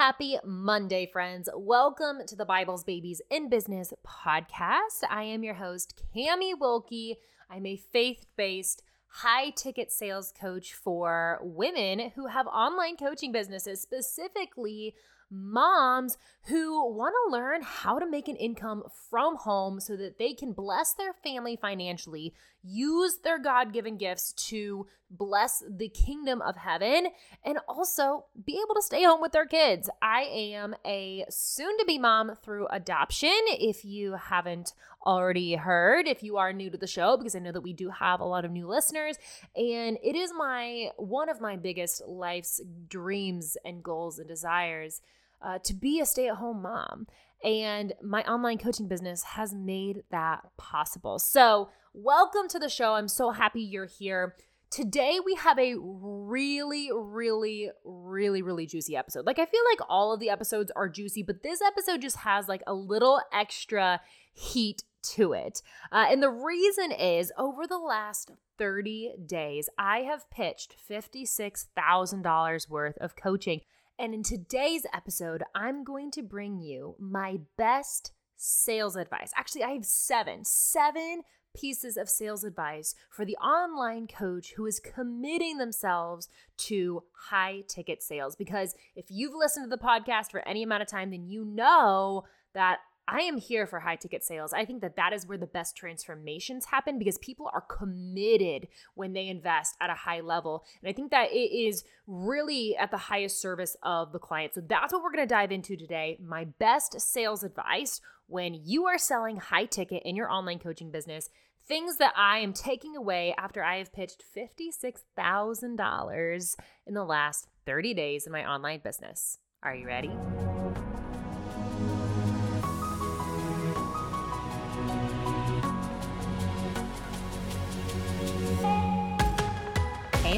Happy Monday, friends. Welcome to the Bibles, Babies, in Business podcast. I am your host, Camie Wilke. I'm a faith based, high ticket sales coach for women who have online coaching businesses, specifically moms who want to learn how to make an income from home so that they can bless their family financially, use their God given gifts to bless the kingdom of heaven, and also be able to stay home with their kids. I am a soon to be mom through adoption. If you haven't already heard, if you are new to the show, because I know that we do have a lot of new listeners, and it is my one of my biggest life's dreams and goals and desires uh, to be a stay at home mom. And my online coaching business has made that possible. So, welcome to the show. I'm so happy you're here. Today, we have a really, really, really, really juicy episode. Like, I feel like all of the episodes are juicy, but this episode just has like a little extra heat to it. Uh, and the reason is over the last 30 days, I have pitched $56,000 worth of coaching. And in today's episode, I'm going to bring you my best sales advice. Actually, I have seven, seven pieces of sales advice for the online coach who is committing themselves to high ticket sales. Because if you've listened to the podcast for any amount of time, then you know that I am here for high ticket sales. I think that that is where the best transformations happen because people are committed when they invest at a high level. And I think that it is really at the highest service of the client. So that's what we're going to dive into today. My best sales advice when you are selling high ticket in your online coaching business. Things that I am taking away after I have pitched $56,000 in the last 30 days in my online business. Are you ready?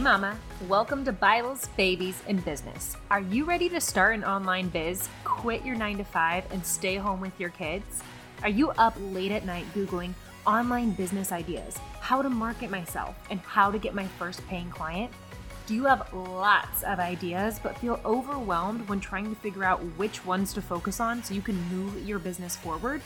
Mama. Welcome to Bibles, Babies, and Business. Are you ready to start an online biz, quit your 9 to 5, and stay home with your kids? Are you up late at night Googling online business ideas, how to market myself, and how to get my first paying client? Do you have lots of ideas but feel overwhelmed when trying to figure out which ones to focus on so you can move your business forward?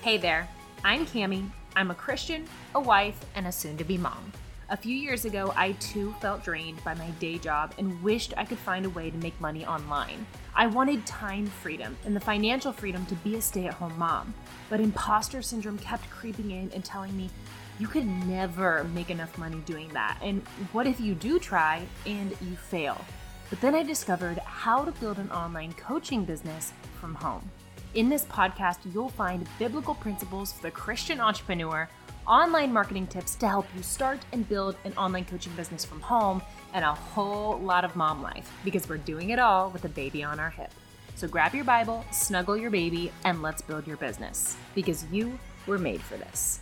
Hey there, I'm Camie. I'm a Christian, a wife, and a soon to be mom. A few years ago, I too felt drained by my day job and wished I could find a way to make money online. I wanted time freedom and the financial freedom to be a stay at home mom. But imposter syndrome kept creeping in and telling me, you could never make enough money doing that. And what if you do try and you fail? But then I discovered how to build an online coaching business from home. In this podcast, you'll find biblical principles for the Christian entrepreneur online marketing tips to help you start and build an online coaching business from home, and a whole lot of mom life because we're doing it all with a baby on our hip. So grab your Bible, snuggle your baby, and let's build your business because you were made for this.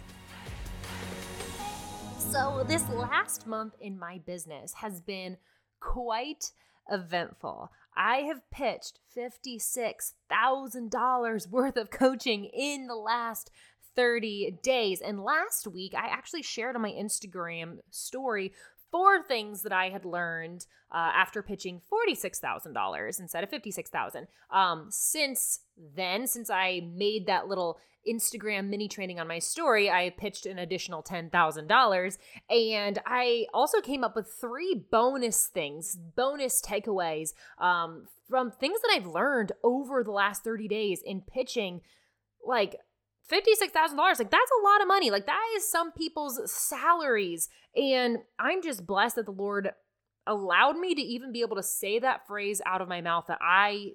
So, this last month in my business has been quite eventful. I have pitched $56,000 worth of coaching in the last 30 days. And last week, I actually shared on my Instagram story four things that I had learned uh, after pitching $46,000 instead of 56,000. Um, since then, since I made that little Instagram mini training on my story, I pitched an additional $10,000. And I also came up with three bonus things, bonus takeaways um, from things that I've learned over the last 30 days in pitching like $56,000, like that's a lot of money. Like that is some people's salaries. And I'm just blessed that the Lord allowed me to even be able to say that phrase out of my mouth that I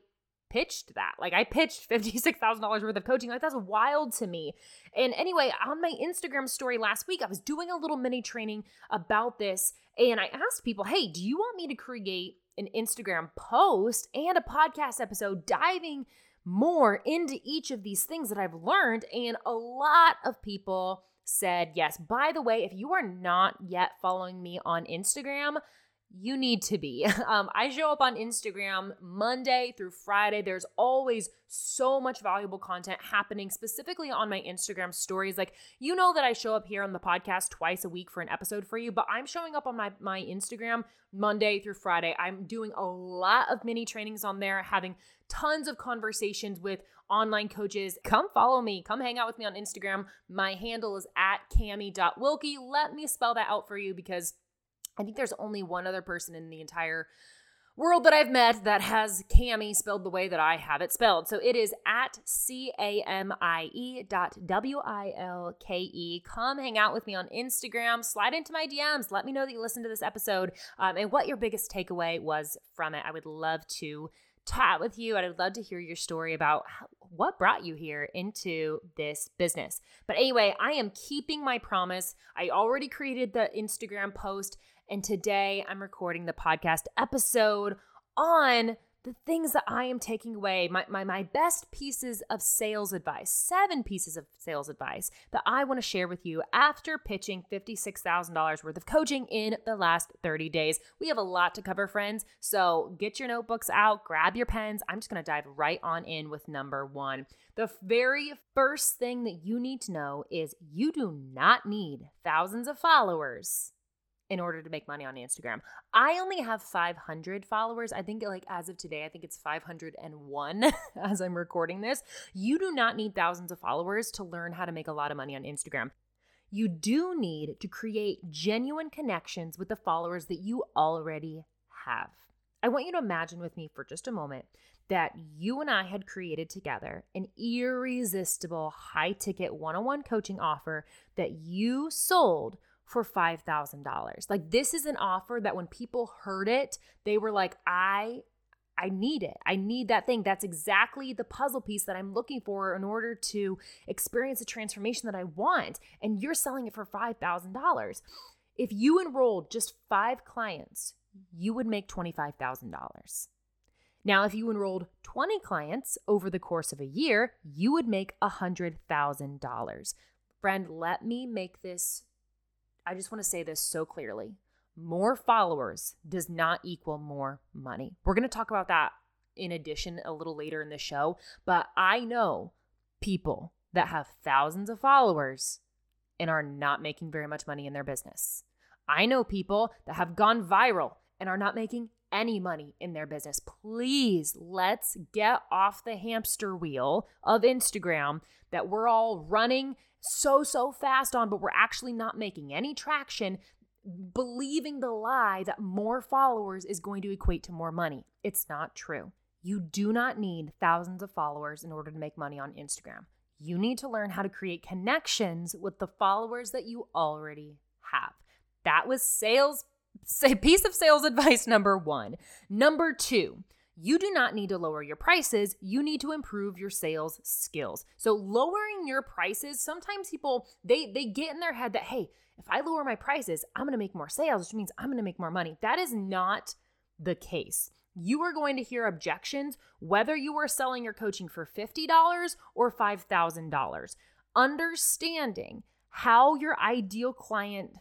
pitched that. Like I pitched $56,000 worth of coaching. Like that's wild to me. And anyway, on my Instagram story last week, I was doing a little mini training about this and I asked people, "Hey, do you want me to create an Instagram post and a podcast episode diving more into each of these things that I've learned. And a lot of people said yes. By the way, if you are not yet following me on Instagram, you need to be. Um, I show up on Instagram Monday through Friday. There's always so much valuable content happening, specifically on my Instagram stories. Like, you know that I show up here on the podcast twice a week for an episode for you, but I'm showing up on my, my Instagram Monday through Friday. I'm doing a lot of mini trainings on there, having tons of conversations with online coaches. Come follow me. Come hang out with me on Instagram. My handle is at camie.wilke. Let me spell that out for you because I think there's only one other person in the entire world that I've met that has Camie spelled the way that I have it spelled. So it is at C A M I E dot W I L K E. Come hang out with me on Instagram, slide into my DMs, let me know that you listened to this episode um, and what your biggest takeaway was from it. I would love to chat with you. I'd love to hear your story about what brought you here into this business. But anyway, I am keeping my promise. I already created the Instagram post and today I'm recording the podcast episode on the things that I am taking away, my, my, my best pieces of sales advice, seven pieces of sales advice that I want to share with you after pitching $56,000 worth of coaching in the last 30 days. We have a lot to cover, friends. So get your notebooks out, grab your pens. I'm just going to dive right on in with number one. The very first thing that you need to know is you do not need thousands of followers in order to make money on Instagram. I only have 500 followers. I think like as of today, I think it's 501 as I'm recording this. You do not need thousands of followers to learn how to make a lot of money on Instagram. You do need to create genuine connections with the followers that you already have. I want you to imagine with me for just a moment that you and I had created together an irresistible high ticket one on one coaching offer that you sold for $5,000. Like this is an offer that when people heard it, they were like, I I need it. I need that thing. That's exactly the puzzle piece that I'm looking for in order to experience the transformation that I want. And you're selling it for $5,000. If you enrolled just five clients, you would make $25,000. Now, if you enrolled 20 clients over the course of a year, you would make $100,000. Friend, let me make this I just want to say this so clearly. More followers does not equal more money. We're going to talk about that in addition a little later in the show, but I know people that have thousands of followers and are not making very much money in their business. I know people that have gone viral and are not making any money in their business. Please, let's get off the hamster wheel of Instagram that we're all running so, so fast on, but we're actually not making any traction, believing the lie that more followers is going to equate to more money. It's not true. You do not need thousands of followers in order to make money on Instagram. You need to learn how to create connections with the followers that you already have. That was sales piece of sales advice number 1. Number 2, you do not need to lower your prices. You need to improve your sales skills. So lowering your prices, sometimes people they they get in their head that hey, if I lower my prices, I'm going to make more sales, which means I'm going to make more money. That is not the case. You are going to hear objections whether you are selling your coaching for $50 or $5,000. Understanding how your ideal client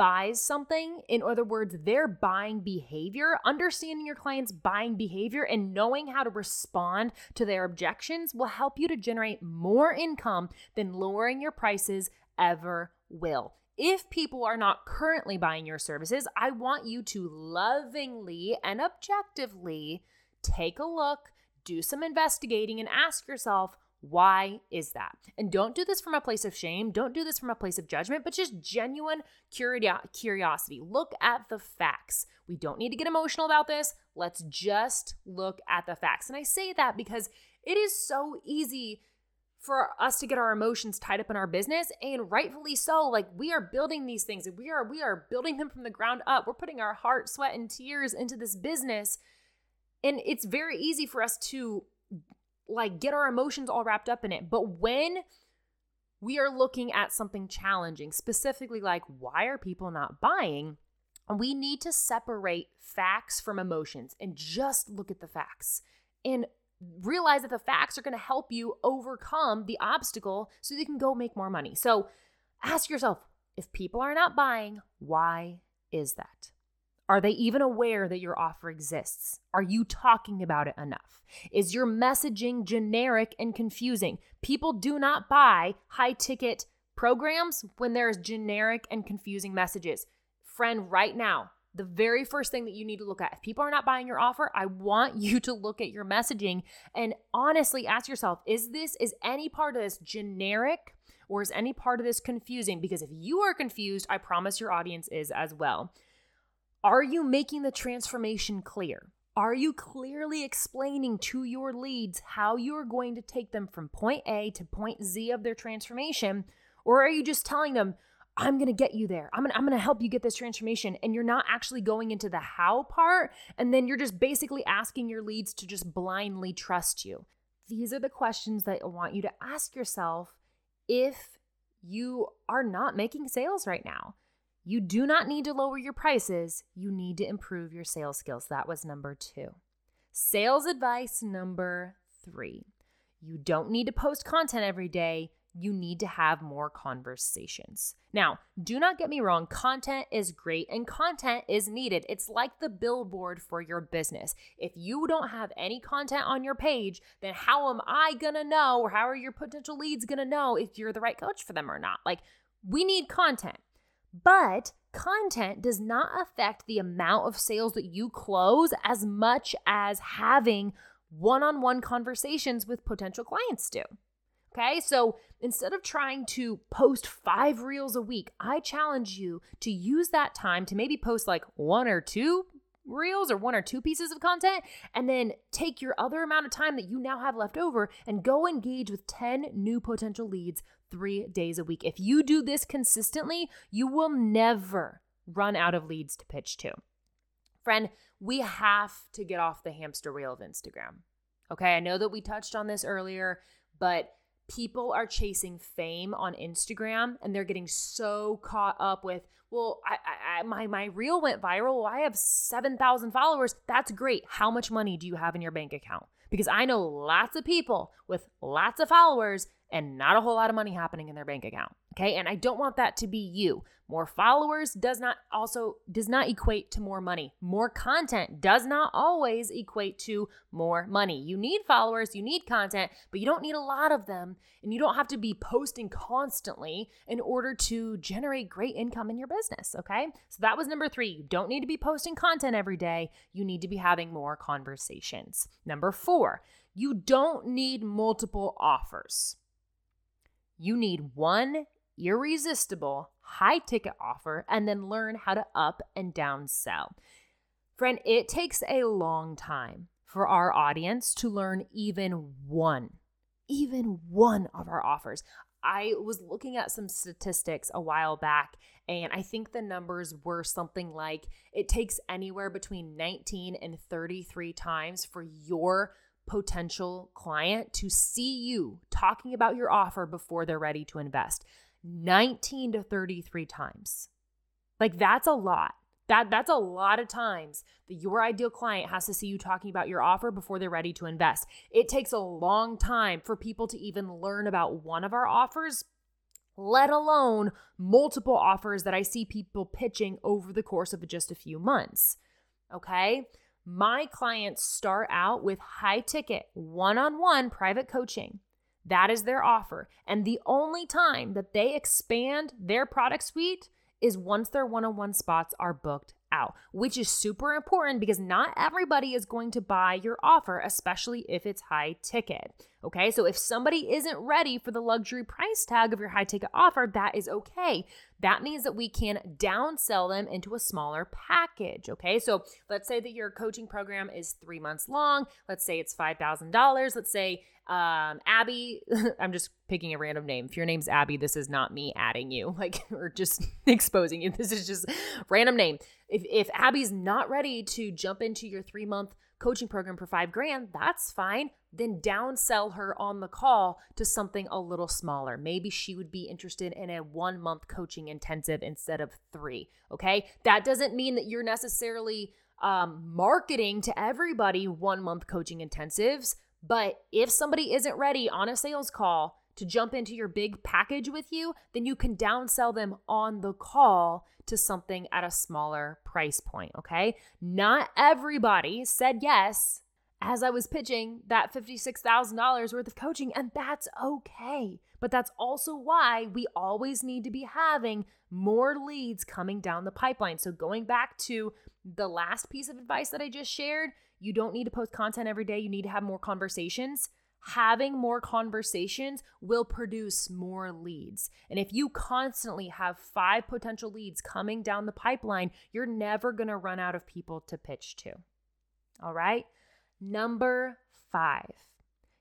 buys something, in other words, their buying behavior, understanding your client's buying behavior and knowing how to respond to their objections will help you to generate more income than lowering your prices ever will. If people are not currently buying your services, I want you to lovingly and objectively take a look, do some investigating, and ask yourself, why is that? And don't do this from a place of shame. Don't do this from a place of judgment, but just genuine curiosity. Look at the facts. We don't need to get emotional about this. Let's just look at the facts. And I say that because it is so easy for us to get our emotions tied up in our business and rightfully so like we are building these things we are we are building them from the ground up we're putting our heart sweat and tears into this business and it's very easy for us to like get our emotions all wrapped up in it. But when we are looking at something challenging, specifically like why are people not buying? We need to separate facts from emotions and just look at the facts and realize that the facts are going to help you overcome the obstacle so you can go make more money. So ask yourself if people are not buying, why is that? Are they even aware that your offer exists? Are you talking about it enough? Is your messaging generic and confusing? People do not buy high ticket programs when there's generic and confusing messages. Friend, right now, the very first thing that you need to look at, if people are not buying your offer, I want you to look at your messaging and honestly ask yourself, is this, is any part of this generic or is any part of this confusing? Because if you are confused, I promise your audience is as well. Are you making the transformation clear? Are you clearly explaining to your leads how you are going to take them from point A to point Z of their transformation? Or are you just telling them, I'm going to get you there. I'm going I'm to help you get this transformation and you're not actually going into the how part and then you're just basically asking your leads to just blindly trust you. These are the questions that I want you to ask yourself if you are not making sales right now. You do not need to lower your prices, you need to improve your sales skills. That was number 2. Sales advice number 3. You don't need to post content every day you need to have more conversations. Now, do not get me wrong, content is great and content is needed. It's like the billboard for your business. If you don't have any content on your page, then how am I gonna know, or how are your potential leads gonna know if you're the right coach for them or not? Like, we need content. But content does not affect the amount of sales that you close as much as having one on one conversations with potential clients do. Okay, so instead of trying to post five reels a week, I challenge you to use that time to maybe post like one or two reels or one or two pieces of content, and then take your other amount of time that you now have left over and go engage with 10 new potential leads three days a week. If you do this consistently, you will never run out of leads to pitch to. Friend, we have to get off the hamster wheel of Instagram. Okay, I know that we touched on this earlier, but people are chasing fame on Instagram and they're getting so caught up with, well, I, I, my my reel went viral. Well, I have seven thousand followers. That's great. How much money do you have in your bank account? Because I know lots of people with lots of followers and not a whole lot of money happening in their bank account. Okay. And I don't want that to be you. More followers does not also does not equate to more money. More content does not always equate to more money. You need followers, you need content, but you don't need a lot of them and you don't have to be posting constantly in order to generate great income in your business, okay? So that was number 3. You don't need to be posting content every day. You need to be having more conversations. Number 4, you don't need multiple offers. You need one irresistible high ticket offer and then learn how to up and down sell. Friend, it takes a long time for our audience to learn even one, even one of our offers. I was looking at some statistics a while back, and I think the numbers were something like it takes anywhere between 19 and 33 times for your potential client to see you talking about your offer before they're ready to invest. 19 to 33 times. Like that's a lot. That that's a lot of times that your ideal client has to see you talking about your offer before they're ready to invest. It takes a long time for people to even learn about one of our offers, let alone multiple offers that I see people pitching over the course of just a few months. Okay? My clients start out with high ticket, one on one private coaching. That is their offer. And the only time that they expand their product suite is once their one on one spots are booked out, which is super important because not everybody is going to buy your offer, especially if it's high ticket. Okay, so if somebody isn't ready for the luxury price tag of your high ticket offer, that is okay. That means that we can downsell them into a smaller package. Okay, so let's say that your coaching program is three months long. Let's say it's $5,000. Let's say um, Abby, I'm just picking a random name. If your name's Abby, this is not me adding you, like, or just exposing you. This is just random name. If, if Abby's not ready to jump into your three month coaching program for five grand, that's fine. Then downsell her on the call to something a little smaller. Maybe she would be interested in a one month coaching intensive instead of three. Okay. That doesn't mean that you're necessarily um, marketing to everybody one month coaching intensives. But if somebody isn't ready on a sales call to jump into your big package with you, then you can downsell them on the call to something at a smaller price point, okay? Not everybody said yes as I was pitching that $56,000 worth of coaching, and that's okay. But that's also why we always need to be having more leads coming down the pipeline. So, going back to the last piece of advice that I just shared, you don't need to post content every day, you need to have more conversations. Having more conversations will produce more leads. And if you constantly have five potential leads coming down the pipeline, you're never gonna run out of people to pitch to. All right. Number five,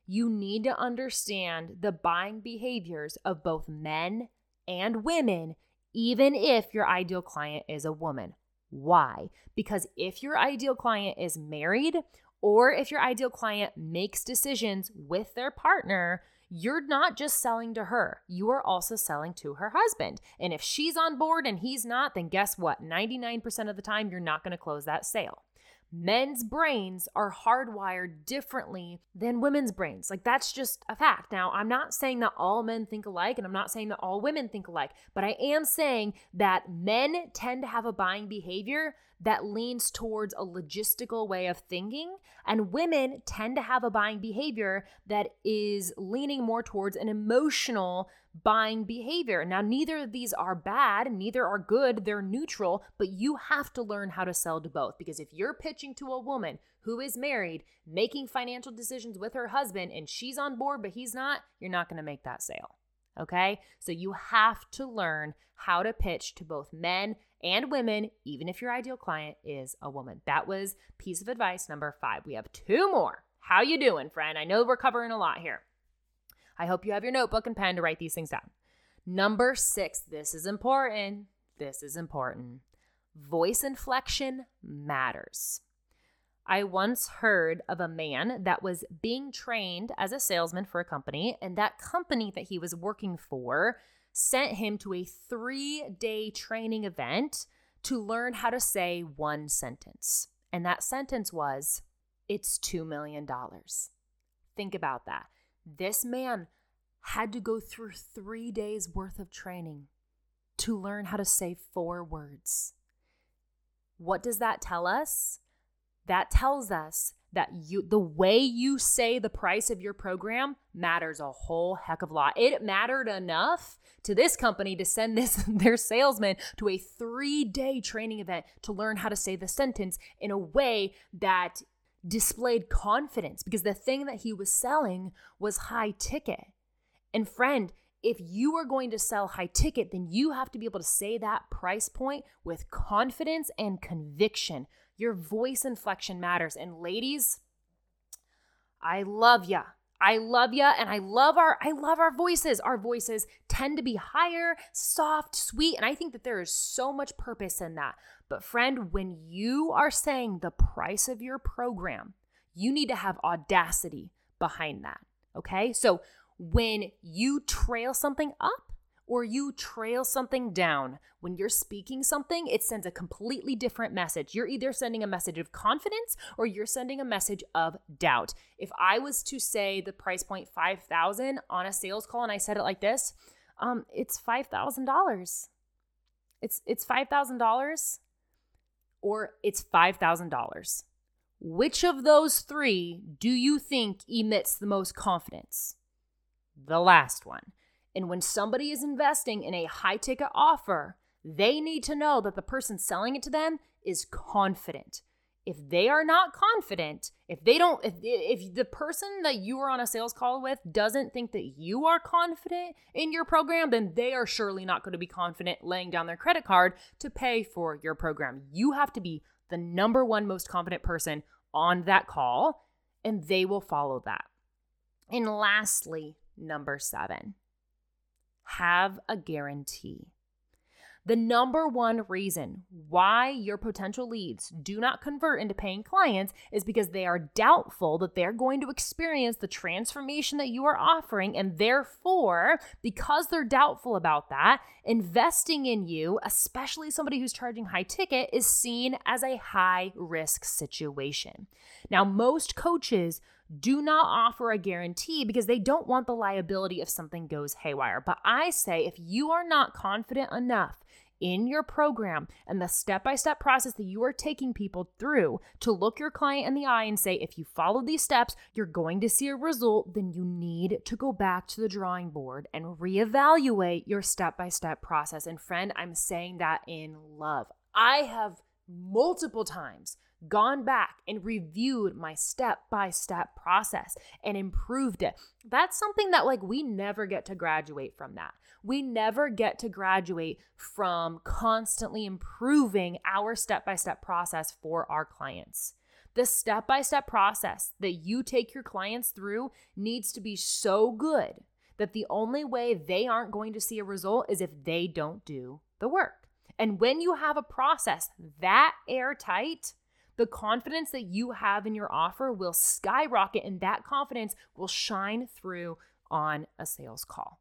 you need to understand the buying behaviors of both men and women, even if your ideal client is a woman. Why? Because if your ideal client is married or if your ideal client makes decisions with their partner, you're not just selling to her, you are also selling to her husband. And if she's on board and he's not, then guess what? 99% of the time, you're not going to close that sale men's brains are hardwired differently than women's brains. Like that's just a fact. Now, I'm not saying that all men think alike and I'm not saying that all women think alike, but I am saying that men tend to have a buying behavior that leans towards a logistical way of thinking, and women tend to have a buying behavior that is leaning more towards an emotional buying behavior. Now, neither of these are bad, neither are good, they're neutral, but you have to learn how to sell to both because if you're pitching to a woman who is married, making financial decisions with her husband, and she's on board, but he's not, you're not going to make that sale. Okay. So you have to learn how to pitch to both men and women, even if your ideal client is a woman. That was piece of advice number five. We have two more. How you doing, friend? I know we're covering a lot here. I hope you have your notebook and pen to write these things down. Number six, this is important. This is important. Voice inflection matters. I once heard of a man that was being trained as a salesman for a company, and that company that he was working for sent him to a three day training event to learn how to say one sentence. And that sentence was, It's $2 million. Think about that. This man had to go through three days worth of training to learn how to say four words. What does that tell us? That tells us that you the way you say the price of your program matters a whole heck of a lot. It mattered enough to this company to send this their salesman to a 3-day training event to learn how to say the sentence in a way that displayed confidence because the thing that he was selling was high ticket. And friend, if you are going to sell high ticket, then you have to be able to say that price point with confidence and conviction. Your voice inflection matters. And ladies, I love ya. I love ya and I love our I love our voices. Our voices tend to be higher, soft, sweet, and I think that there is so much purpose in that. But friend, when you are saying the price of your program, you need to have audacity behind that. Okay? So when you trail something up, or you trail something down. When you're speaking something, it sends a completely different message. You're either sending a message of confidence or you're sending a message of doubt. If I was to say the price point 5000 on a sales call and I said it like this, um it's $5,000. It's it's $5,000 or it's $5,000. Which of those 3 do you think emits the most confidence? The last one. And when somebody is investing in a high ticket offer, they need to know that the person selling it to them is confident. If they are not confident, if they don't, if, if the person that you are on a sales call with doesn't think that you are confident in your program, then they are surely not going to be confident laying down their credit card to pay for your program. You have to be the number one most confident person on that call, and they will follow that. And lastly, number seven, have a guarantee. The number one reason why your potential leads do not convert into paying clients is because they are doubtful that they're going to experience the transformation that you are offering. And therefore, because they're doubtful about that, investing in you, especially somebody who's charging high ticket, is seen as a high risk situation. Now, most coaches do not offer a guarantee because they don't want the liability if something goes haywire. But I say if you are not confident enough in your program and the step by step process that you are taking people through to look your client in the eye and say, if you follow these steps, you're going to see a result, then you need to go back to the drawing board and reevaluate your step by step process. And friend, I'm saying that in love. I have multiple times gone back and reviewed my step by step process and improved it. That's something that, like, we never get to graduate from that. We never get to graduate from constantly improving our step by step process for our clients. The step by step process that you take your clients through needs to be so good that the only way they aren't going to see a result is if they don't do the work. And when you have a process that airtight, the confidence that you have in your offer will skyrocket and that confidence will shine through on a sales call.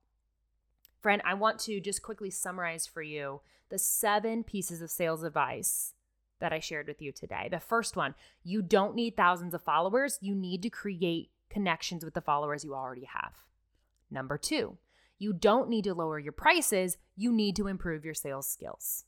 Friend, I want to just quickly summarize for you the seven pieces of sales advice that I shared with you today. The first one you don't need thousands of followers, you need to create connections with the followers you already have. Number two, you don't need to lower your prices, you need to improve your sales skills.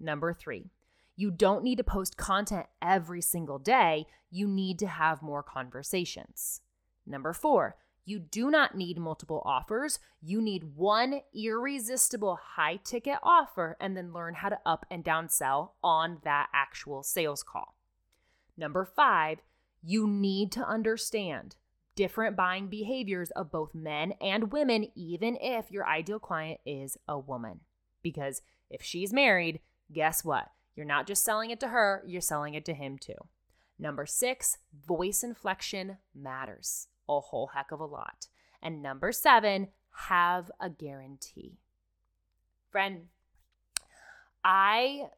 Number three, you don't need to post content every single day. You need to have more conversations. Number four, you do not need multiple offers. You need one irresistible high ticket offer and then learn how to up and down sell on that actual sales call. Number five, you need to understand different buying behaviors of both men and women, even if your ideal client is a woman. Because if she's married, guess what? You're not just selling it to her, you're selling it to him too. Number six, voice inflection matters a whole heck of a lot. And number seven, have a guarantee. Friend, I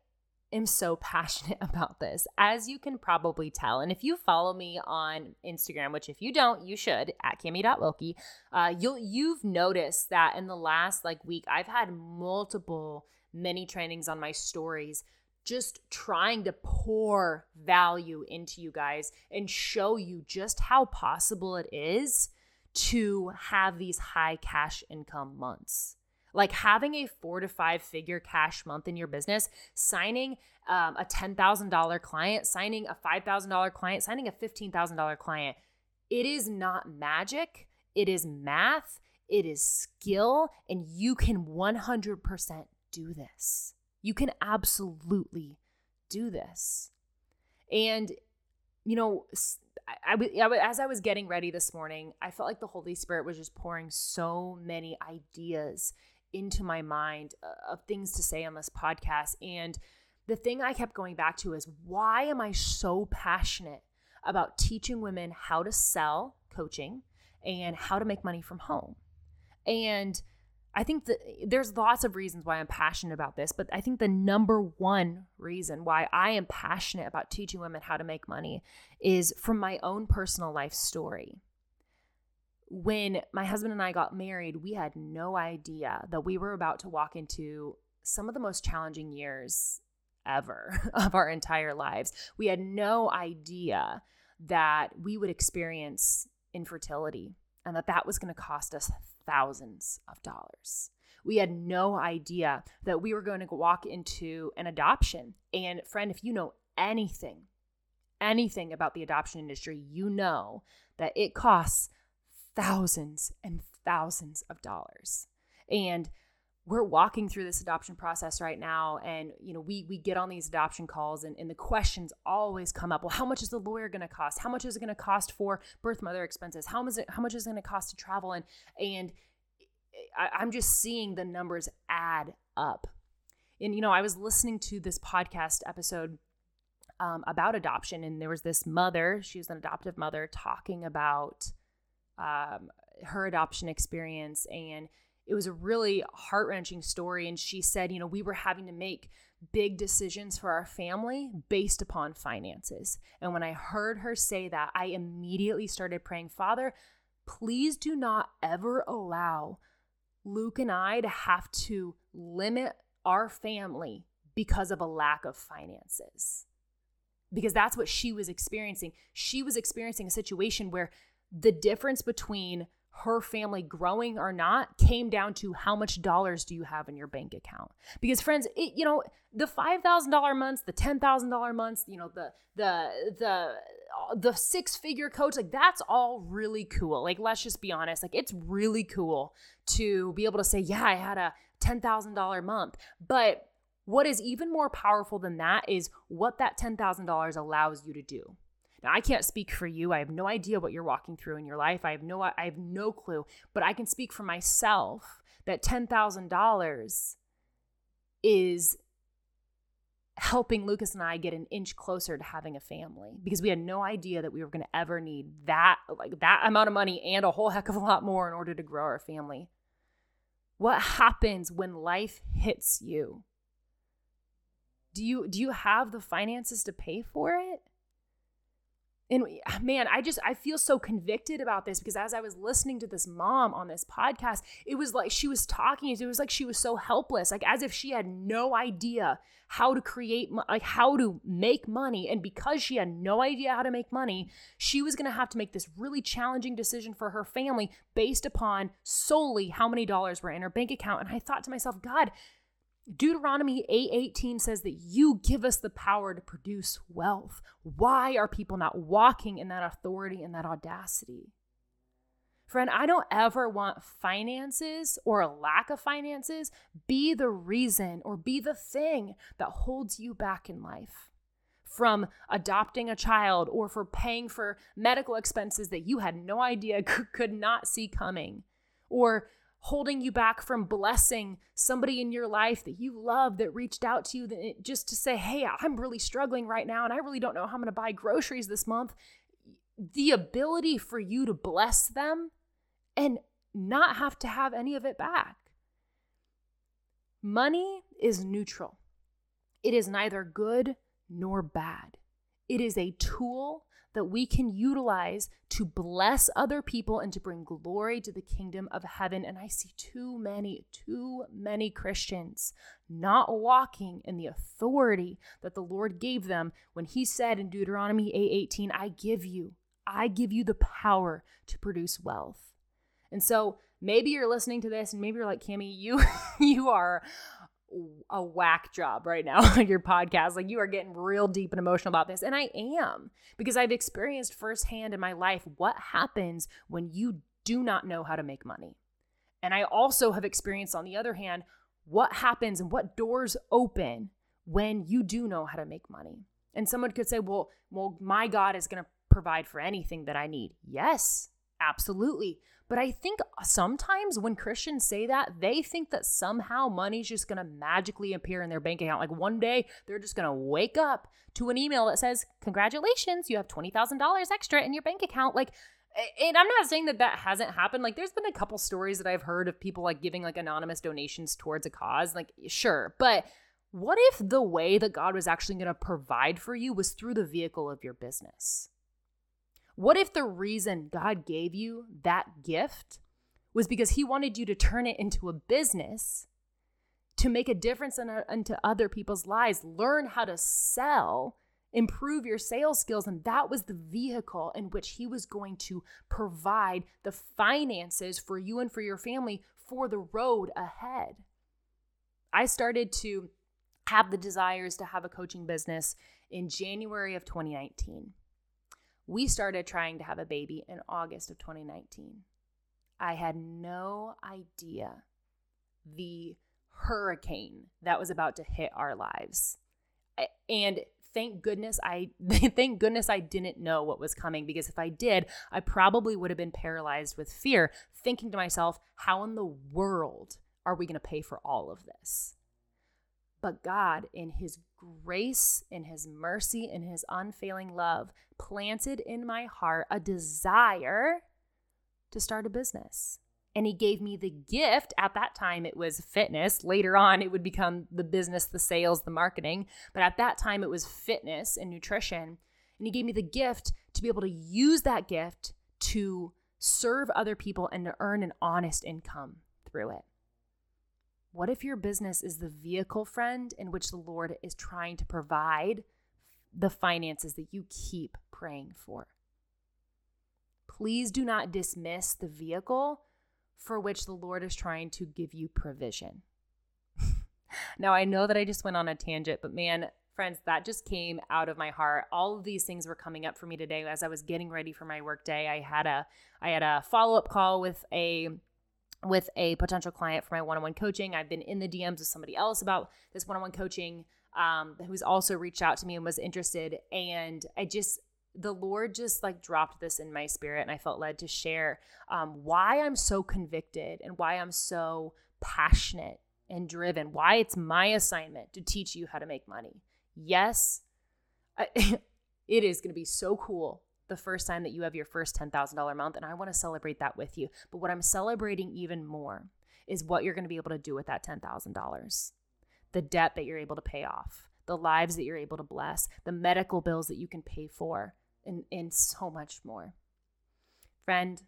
am so passionate about this, as you can probably tell. And if you follow me on Instagram, which if you don't, you should at Camie.Wilke, uh, you'll you've noticed that in the last like week, I've had multiple mini trainings on my stories just trying to pour value into you guys and show you just how possible it is to have these high cash income months. Like having a four to five figure cash month in your business, signing um, a $10,000 client, signing a $5,000 client, signing a $15,000 client. It is not magic, it is math, it is skill, and you can 100% do this. You can absolutely do this. And, you know, I, I, as I was getting ready this morning, I felt like the Holy Spirit was just pouring so many ideas into my mind uh, of things to say on this podcast. And the thing I kept going back to is why am I so passionate about teaching women how to sell coaching and how to make money from home? And I think that there's lots of reasons why I'm passionate about this, but I think the number one reason why I am passionate about teaching women how to make money is from my own personal life story. When my husband and I got married, we had no idea that we were about to walk into some of the most challenging years ever of our entire lives. We had no idea that we would experience infertility and that that was going to cost us thousands of dollars. We had no idea that we were going to walk into an adoption. And, friend, if you know anything, anything about the adoption industry, you know that it costs thousands and thousands of dollars. And we're walking through this adoption process right now and you know we we get on these adoption calls and, and the questions always come up well how much is the lawyer going to cost? How much is it going to cost for birth mother expenses? How much is it how much is it going to cost to travel? And and I, i'm just seeing the numbers add up. And you know i was listening to this podcast episode um, about adoption and there was this mother she was an adoptive mother talking about um, her adoption experience and it was a really heart wrenching story. And she said, you know, we were having to make big decisions for our family based upon finances. And when I heard her say that, I immediately started praying, Father, please do not ever allow Luke and I to have to limit our family because of a lack of finances. Because that's what she was experiencing. She was experiencing a situation where the difference between her family growing or not came down to how much dollars do you have in your bank account? Because friends it, you know the $5000 months the $10000 months you know the the the uh, the six figure coach like that's all really cool. Like let's just be honest like it's really cool to be able to say yeah i had a $10000 month. But what is even more powerful than that is what that $10000 allows you to do now, I can't speak for you. I have no idea what you're walking through in your life. I have no I have no clue, but I can speak for myself that $10,000 is helping Lucas and I get an inch closer to having a family because we had no idea that we were going to ever need that like that amount of money and a whole heck of a lot more in order to grow our family. What happens when life hits you? Do you do you have the finances to pay for it? And ah, man i just i feel so convicted about this because as i was listening to this mom on this podcast it was like she was talking it was like she was so helpless like as if she had no idea how to create like how to make money. And because she had no idea how to make money she was going to have to make this really challenging decision for her family based upon solely how many dollars were in her bank account. And i thought to myself god Deuteronomy 8:18 says that you give us the power to produce wealth. Why are people not walking in that authority and that audacity? Friend, I don't ever want finances or a lack of finances be the reason or be the thing that holds you back in life from adopting a child or for paying for medical expenses that you had no idea could not see coming or holding you back from blessing somebody in your life that you love that reached out to you just to say, Hey, I'm really struggling right now and I really don't know how I'm going to buy groceries this month. The ability for you to bless them and not have to have any of it back. Money is neutral, it is neither good nor bad. It is a tool that we can utilize to bless other people and to bring glory to the kingdom of heaven. And I see too many, too many Christians not walking in the authority that the Lord gave them when he said in Deuteronomy 8:18, I give you, I give you the power to produce wealth. And so maybe you're listening to this and maybe you're like, Camie, you you are a whack job right now on your podcast. Like you are getting real deep and emotional about this. And I am because I've experienced firsthand in my life what happens when you do not know how to make money. And I also have experienced, on the other hand, what happens and what doors open when you do know how to make money. And someone could say, well, well, my God is going to provide for anything that I need. Yes, absolutely. But I think sometimes when Christians say that, they think that somehow money's just going to magically appear in their bank account. Like one day they're just going to wake up to an email that says, Congratulations, you have $20,000 extra in your bank account. Like, and I'm not saying that that hasn't happened. Like, there's been a couple stories that I've heard of people like giving like anonymous donations towards a cause. Like, sure. But what if the way that God was actually going to provide for you was through the vehicle of your business? What if the reason God gave you that gift was because He wanted you to turn it into a business to make a difference in, uh, into other people's lives, learn how to sell, improve your sales skills? And that was the vehicle in which He was going to provide the finances for you and for your family for the road ahead. I started to have the desires to have a coaching business in January of 2019. We started trying to have a baby in August of 2019. I had no idea the hurricane that was about to hit our lives. And thank goodness I thank goodness I didn't know what was coming because if I did, I probably would have been paralyzed with fear, thinking to myself, how in the world are we going to pay for all of this? But God, in His grace, in His mercy, in His unfailing love, planted in my heart a desire to start a business. And He gave me the gift. At that time, it was fitness. Later on, it would become the business, the sales, the marketing. But at that time, it was fitness and nutrition. And He gave me the gift to be able to use that gift to serve other people and to earn an honest income through it. What if your business is the vehicle friend in which the Lord is trying to provide the finances that you keep praying for? please do not dismiss the vehicle for which the Lord is trying to give you provision. now, I know that I just went on a tangent, but man, friends, that just came out of my heart. All of these things were coming up for me today as I was getting ready for my workday. I had a I had a follow-up call with a with a potential client for my one-on-one coaching. I've been in the DMs with somebody else about this one-on-one coaching um, who's also reached out to me and was interested. And I just the Lord just like dropped this in my spirit, and I felt led to share um, why I'm so convicted and why I'm so passionate and driven, why it's my assignment to teach you how to make money. Yes, I, it is going to be so cool the first time that you have your first $10,000 month, and I want to celebrate that with you. But what I'm celebrating even more is what you're going to be able to do with that $10,000 the debt that you're able to pay off, the lives that you're able to bless, the medical bills that you can pay for, and, and so much more. Friend,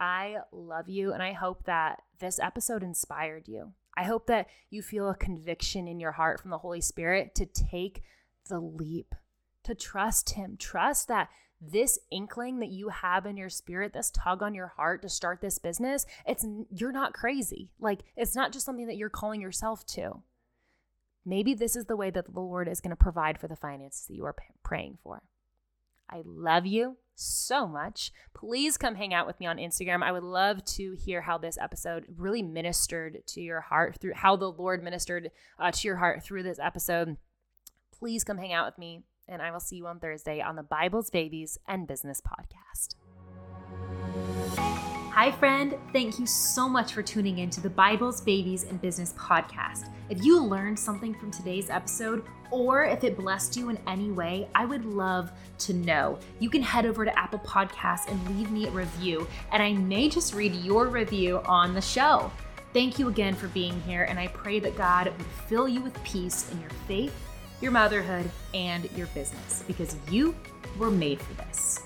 I love you, and I hope that this episode inspired you. I hope that you feel a conviction in your heart from the Holy Spirit to take the leap, to trust Him. Trust that this inkling that you have in your spirit, this tug on your heart to start this business, it's you're not crazy. Like it's not just something that you're calling yourself to. Maybe this is the way that the Lord is going to provide for the finances that you are p- praying for. I love you so much. Please come hang out with me on Instagram. I would love to hear how this episode really ministered to your heart through how the Lord ministered uh, to your heart through this episode. Please come hang out with me, and I will see you on Thursday on the Bibles, Babies, and Business podcast. Hi, friend. Thank you so much for tuning in to the Bibles, Babies, and Business podcast. If you learned something from today's episode, or if it blessed you in any way, I would love to know. You can head over to Apple Podcasts and leave me a review, and I may just read your review on the show. Thank you again for being here, and I pray that God would fill you with peace in your faith, your motherhood, and your business because you were made for this.